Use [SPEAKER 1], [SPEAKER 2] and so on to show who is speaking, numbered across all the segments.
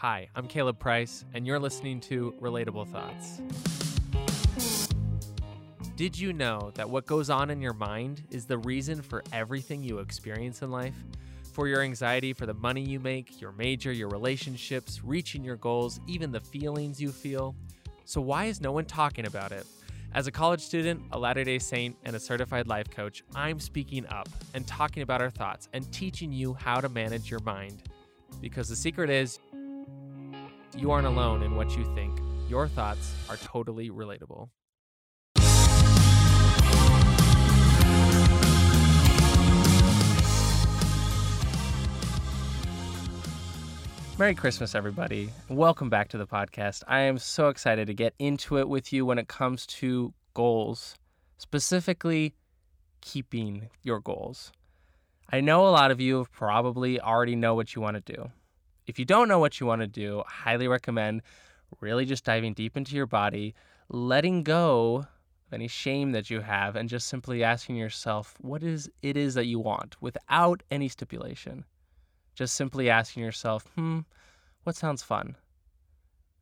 [SPEAKER 1] Hi, I'm Caleb Price, and you're listening to Relatable Thoughts. Did you know that what goes on in your mind is the reason for everything you experience in life? For your anxiety, for the money you make, your major, your relationships, reaching your goals, even the feelings you feel? So, why is no one talking about it? As a college student, a Latter day Saint, and a certified life coach, I'm speaking up and talking about our thoughts and teaching you how to manage your mind. Because the secret is, you aren't alone in what you think. Your thoughts are totally relatable. Merry Christmas, everybody. Welcome back to the podcast. I am so excited to get into it with you when it comes to goals, specifically keeping your goals. I know a lot of you probably already know what you want to do. If you don't know what you want to do, I highly recommend really just diving deep into your body, letting go of any shame that you have, and just simply asking yourself what is it is that you want without any stipulation. Just simply asking yourself, hmm, what sounds fun?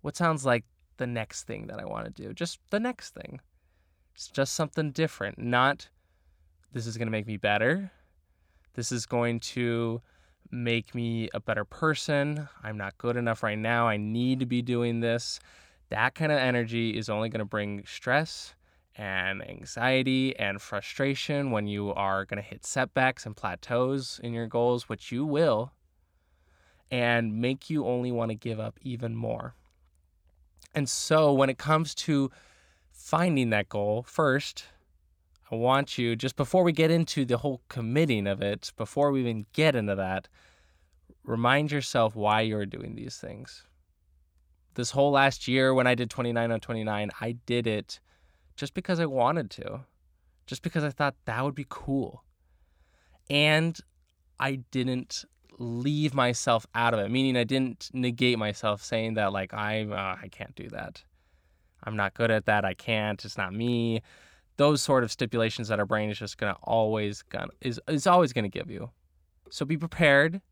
[SPEAKER 1] What sounds like the next thing that I want to do? Just the next thing. It's just something different. Not this is going to make me better. This is going to make me a better person. I'm not good enough right now. I need to be doing this. That kind of energy is only going to bring stress and anxiety and frustration when you are going to hit setbacks and plateaus in your goals, which you will, and make you only want to give up even more. And so, when it comes to finding that goal, first, I want you, just before we get into the whole committing of it, before we even get into that, remind yourself why you're doing these things. This whole last year, when I did 29029, I did it just because I wanted to, just because I thought that would be cool. And I didn't leave myself out of it, meaning I didn't negate myself saying that, like, I, uh, I can't do that. I'm not good at that. I can't. It's not me. Those sort of stipulations that our brain is just gonna always gonna is is always gonna give you. So be prepared,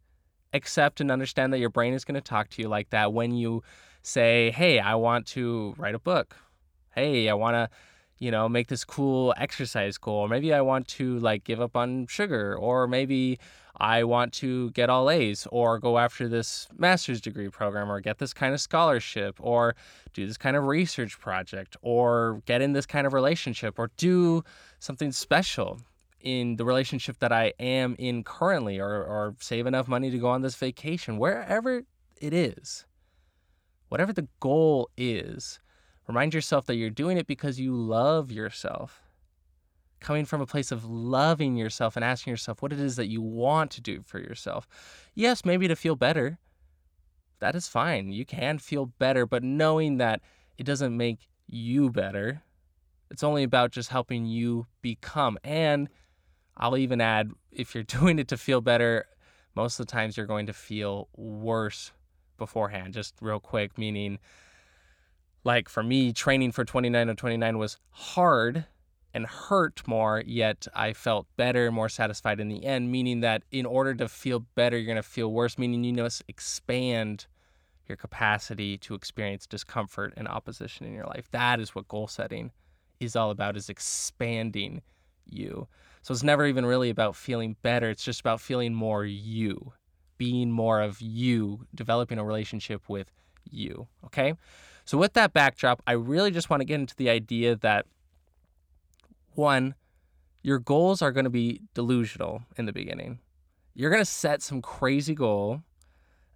[SPEAKER 1] accept and understand that your brain is gonna talk to you like that when you say, "Hey, I want to write a book. Hey, I want to." You know, make this cool exercise goal. Or maybe I want to like give up on sugar, or maybe I want to get all A's, or go after this master's degree program, or get this kind of scholarship, or do this kind of research project, or get in this kind of relationship, or do something special in the relationship that I am in currently, or, or save enough money to go on this vacation, wherever it is. Whatever the goal is, Remind yourself that you're doing it because you love yourself. Coming from a place of loving yourself and asking yourself what it is that you want to do for yourself. Yes, maybe to feel better. That is fine. You can feel better, but knowing that it doesn't make you better, it's only about just helping you become. And I'll even add if you're doing it to feel better, most of the times you're going to feel worse beforehand, just real quick, meaning like for me, training for 29029 was hard and hurt more, yet I felt better, more satisfied in the end, meaning that in order to feel better, you're going to feel worse, meaning you must expand your capacity to experience discomfort and opposition in your life. That is what goal setting is all about is expanding you. So it's never even really about feeling better, it's just about feeling more you, being more of you, developing a relationship with you, okay? So, with that backdrop, I really just want to get into the idea that one, your goals are going to be delusional in the beginning. You're going to set some crazy goal,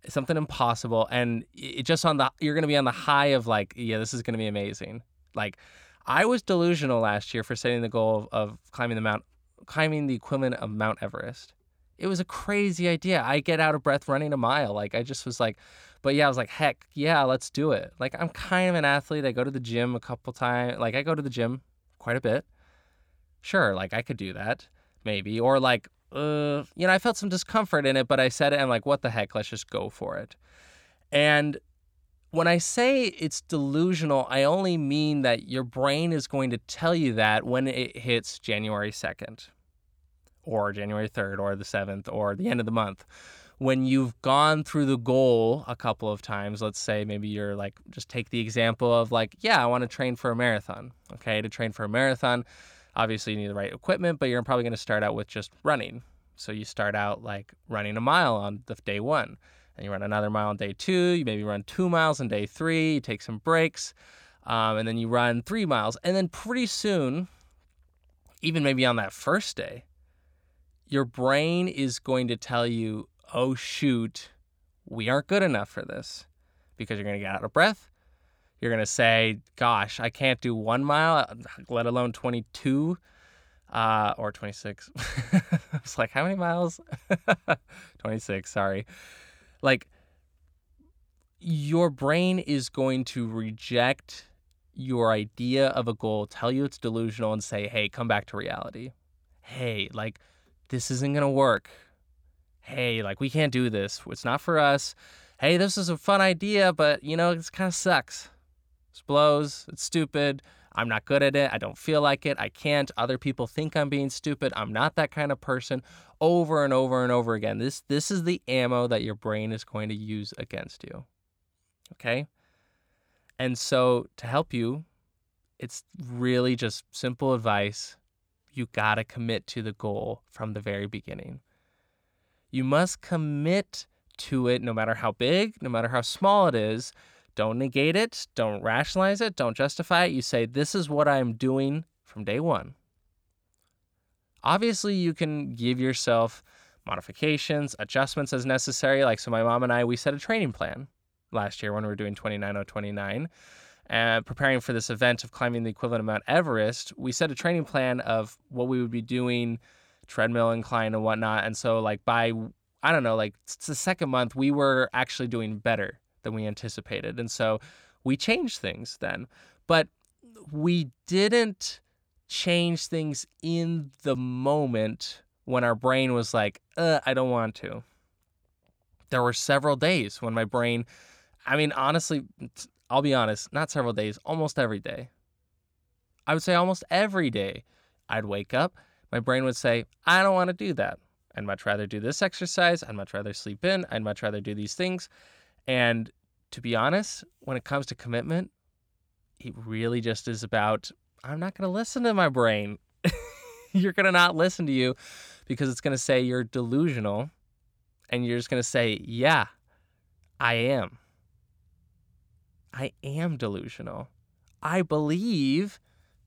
[SPEAKER 1] something impossible, and it just on the you're going to be on the high of like, yeah, this is going to be amazing. Like, I was delusional last year for setting the goal of, of climbing the mount, climbing the equivalent of Mount Everest. It was a crazy idea. I get out of breath running a mile. Like, I just was like, but yeah, I was like, heck, yeah, let's do it. Like, I'm kind of an athlete. I go to the gym a couple times. Like, I go to the gym quite a bit. Sure, like, I could do that, maybe. Or, like, uh, you know, I felt some discomfort in it, but I said it and like, what the heck? Let's just go for it. And when I say it's delusional, I only mean that your brain is going to tell you that when it hits January 2nd or January 3rd or the 7th or the end of the month when you've gone through the goal a couple of times, let's say maybe you're like, just take the example of like, yeah, I want to train for a marathon. Okay, to train for a marathon, obviously you need the right equipment, but you're probably going to start out with just running. So you start out like running a mile on the day one, and you run another mile on day two. You maybe run two miles on day three. You take some breaks, um, and then you run three miles, and then pretty soon, even maybe on that first day, your brain is going to tell you, oh, shoot, we aren't good enough for this because you're going to get out of breath. You're going to say, gosh, I can't do one mile, let alone 22 uh, or 26. it's like, how many miles? 26, sorry. Like, your brain is going to reject your idea of a goal, tell you it's delusional, and say, hey, come back to reality. Hey, like, this isn't going to work hey, like we can't do this. It's not for us. Hey, this is a fun idea, but you know, it kind of sucks. This blows. It's stupid. I'm not good at it. I don't feel like it. I can't. Other people think I'm being stupid. I'm not that kind of person. Over and over and over again. This this is the ammo that your brain is going to use against you. Okay? And so to help you, it's really just simple advice. You got to commit to the goal from the very beginning. You must commit to it no matter how big, no matter how small it is. Don't negate it, don't rationalize it, don't justify it. You say, This is what I'm doing from day one. Obviously, you can give yourself modifications, adjustments as necessary. Like, so my mom and I, we set a training plan last year when we were doing 29029. And uh, preparing for this event of climbing the equivalent of Mount Everest, we set a training plan of what we would be doing treadmill incline and whatnot. And so like by I don't know, like it's the second month we were actually doing better than we anticipated. And so we changed things then. But we didn't change things in the moment when our brain was like, uh, I don't want to. There were several days when my brain, I mean, honestly, I'll be honest, not several days, almost every day. I would say almost every day. I'd wake up, my brain would say, I don't want to do that. I'd much rather do this exercise. I'd much rather sleep in. I'd much rather do these things. And to be honest, when it comes to commitment, it really just is about I'm not going to listen to my brain. you're going to not listen to you because it's going to say you're delusional. And you're just going to say, Yeah, I am. I am delusional. I believe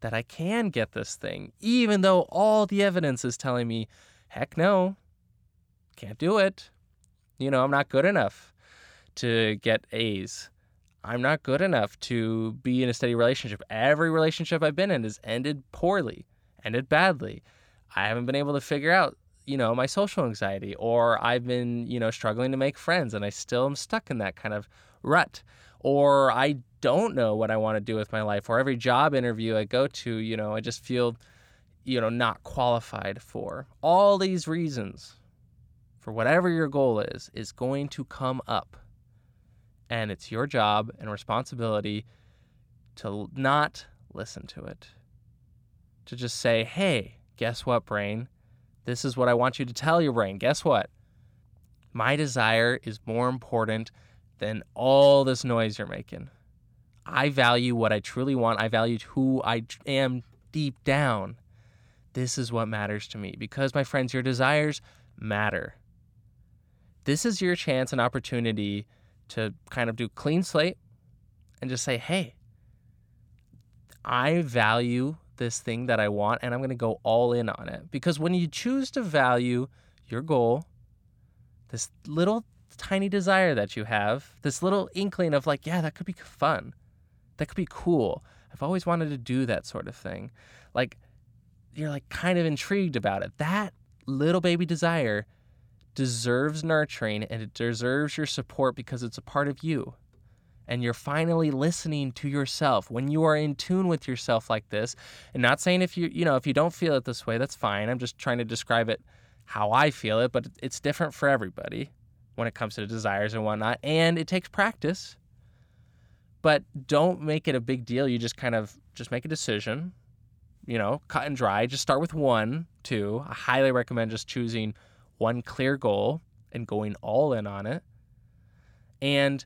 [SPEAKER 1] that I can get this thing, even though all the evidence is telling me, heck no, can't do it. You know, I'm not good enough to get A's. I'm not good enough to be in a steady relationship. Every relationship I've been in has ended poorly, ended badly. I haven't been able to figure out, you know, my social anxiety, or I've been, you know, struggling to make friends and I still am stuck in that kind of rut. Or I don't know what I want to do with my life, or every job interview I go to, you know, I just feel, you know, not qualified for. All these reasons for whatever your goal is, is going to come up. And it's your job and responsibility to not listen to it. To just say, hey, guess what, brain? This is what I want you to tell your brain. Guess what? My desire is more important than all this noise you're making. I value what I truly want. I value who I am deep down. This is what matters to me because, my friends, your desires matter. This is your chance and opportunity to kind of do clean slate and just say, hey, I value this thing that I want and I'm going to go all in on it. Because when you choose to value your goal, this little tiny desire that you have, this little inkling of like, yeah, that could be fun that could be cool. I've always wanted to do that sort of thing. Like, you're like kind of intrigued about it. That little baby desire deserves nurturing and it deserves your support because it's a part of you. And you're finally listening to yourself when you are in tune with yourself like this. And not saying if you, you know, if you don't feel it this way, that's fine. I'm just trying to describe it how I feel it, but it's different for everybody when it comes to desires and whatnot. And it takes practice but don't make it a big deal. You just kind of just make a decision, you know, cut and dry. Just start with one, two. I highly recommend just choosing one clear goal and going all in on it. And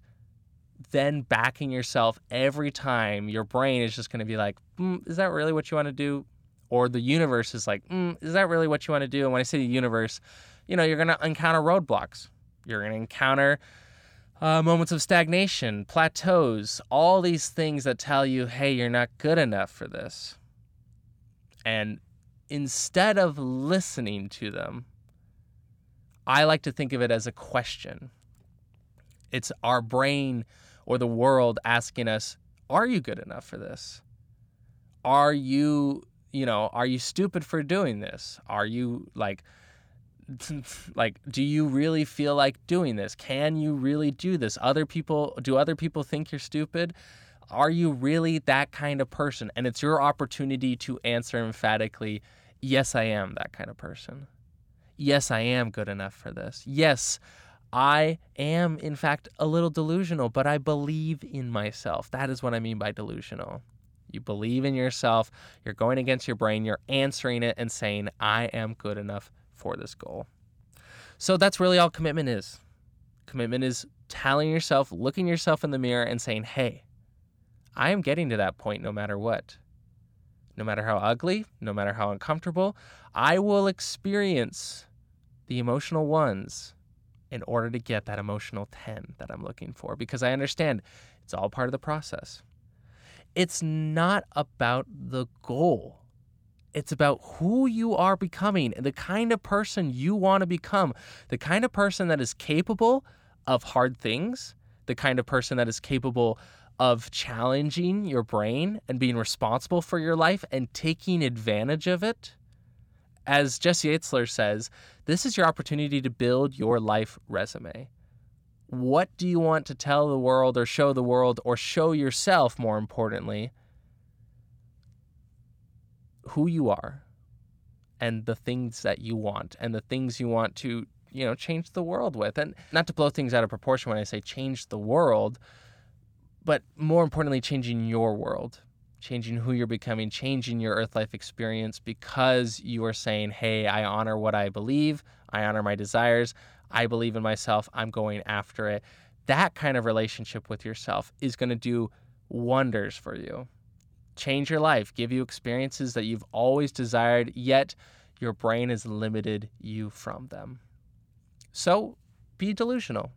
[SPEAKER 1] then backing yourself every time your brain is just going to be like, mm, is that really what you want to do? Or the universe is like, mm, is that really what you want to do? And when I say the universe, you know, you're going to encounter roadblocks. You're going to encounter uh, moments of stagnation, plateaus, all these things that tell you, hey, you're not good enough for this. And instead of listening to them, I like to think of it as a question. It's our brain or the world asking us, are you good enough for this? Are you, you know, are you stupid for doing this? Are you like, like do you really feel like doing this? Can you really do this? Other people do other people think you're stupid? Are you really that kind of person? And it's your opportunity to answer emphatically yes i am that kind of person. Yes i am good enough for this. Yes i am in fact a little delusional but i believe in myself. That is what i mean by delusional. You believe in yourself you're going against your brain you're answering it and saying i am good enough for this goal. So that's really all commitment is. Commitment is telling yourself, looking yourself in the mirror, and saying, hey, I am getting to that point no matter what. No matter how ugly, no matter how uncomfortable, I will experience the emotional ones in order to get that emotional 10 that I'm looking for because I understand it's all part of the process. It's not about the goal. It's about who you are becoming and the kind of person you want to become, the kind of person that is capable of hard things, the kind of person that is capable of challenging your brain and being responsible for your life and taking advantage of it. As Jesse Itzler says, this is your opportunity to build your life resume. What do you want to tell the world or show the world or show yourself, more importantly, who you are and the things that you want and the things you want to you know change the world with. And not to blow things out of proportion when i say change the world but more importantly changing your world changing who you're becoming changing your earth life experience because you are saying hey i honor what i believe. I honor my desires. I believe in myself. I'm going after it. That kind of relationship with yourself is going to do wonders for you change your life, give you experiences that you've always desired, yet your brain has limited you from them. So be delusional.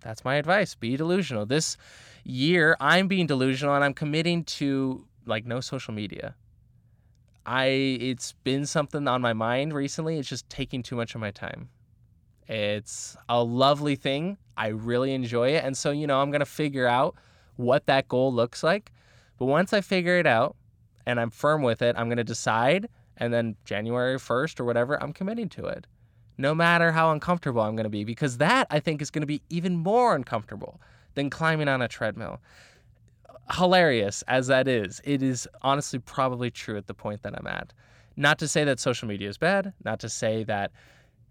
[SPEAKER 1] That's my advice. Be delusional. This year, I'm being delusional and I'm committing to like no social media. I it's been something on my mind recently. It's just taking too much of my time. It's a lovely thing. I really enjoy it. And so, you know, I'm going to figure out what that goal looks like but once I figure it out and I'm firm with it, I'm going to decide. And then January 1st or whatever, I'm committing to it. No matter how uncomfortable I'm going to be, because that I think is going to be even more uncomfortable than climbing on a treadmill. Hilarious as that is, it is honestly probably true at the point that I'm at. Not to say that social media is bad, not to say that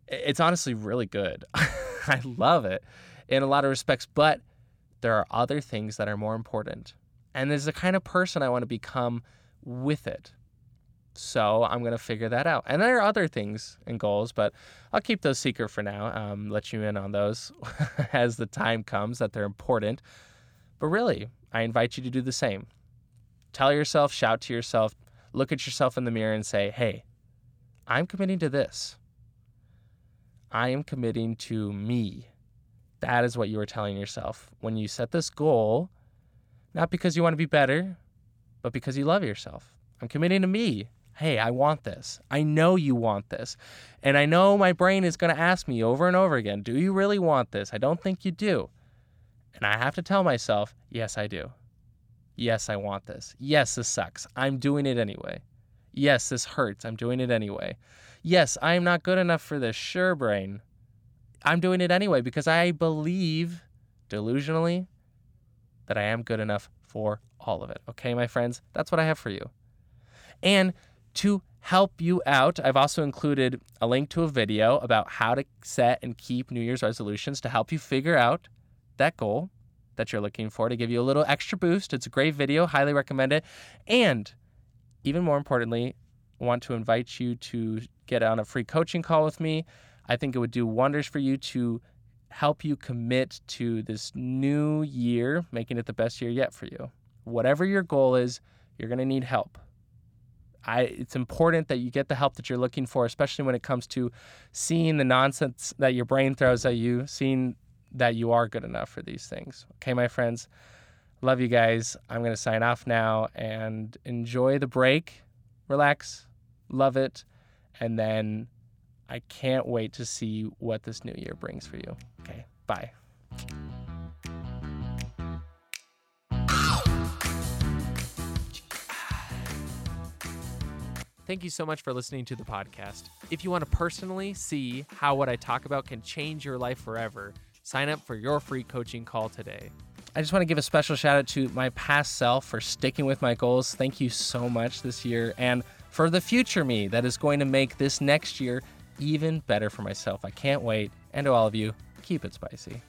[SPEAKER 1] it's honestly really good. I love it in a lot of respects, but there are other things that are more important and there's the kind of person I want to become with it. So I'm going to figure that out. And there are other things and goals, but I'll keep those secret for now. Um, let you in on those as the time comes that they're important. But really, I invite you to do the same. Tell yourself, shout to yourself, look at yourself in the mirror and say, hey, I'm committing to this. I am committing to me. That is what you are telling yourself. When you set this goal, not because you want to be better, but because you love yourself. I'm committing to me. Hey, I want this. I know you want this. And I know my brain is going to ask me over and over again, Do you really want this? I don't think you do. And I have to tell myself, Yes, I do. Yes, I want this. Yes, this sucks. I'm doing it anyway. Yes, this hurts. I'm doing it anyway. Yes, I am not good enough for this. Sure, brain. I'm doing it anyway because I believe delusionally that I am good enough for all of it. Okay, my friends, that's what I have for you. And to help you out, I've also included a link to a video about how to set and keep New Year's resolutions to help you figure out that goal that you're looking for to give you a little extra boost. It's a great video, highly recommend it. And even more importantly, I want to invite you to get on a free coaching call with me. I think it would do wonders for you to help you commit to this new year, making it the best year yet for you. Whatever your goal is, you're going to need help. I, it's important that you get the help that you're looking for, especially when it comes to seeing the nonsense that your brain throws at you, seeing that you are good enough for these things. Okay, my friends, love you guys. I'm going to sign off now and enjoy the break, relax, love it, and then I can't wait to see what this new year brings for you. Okay, bye. Thank you so much for listening to the podcast. If you want to personally see how what I talk about can change your life forever, sign up for your free coaching call today. I just want to give a special shout out to my past self for sticking with my goals. Thank you so much this year. And for the future me that is going to make this next year even better for myself. I can't wait. And to all of you, keep it spicy.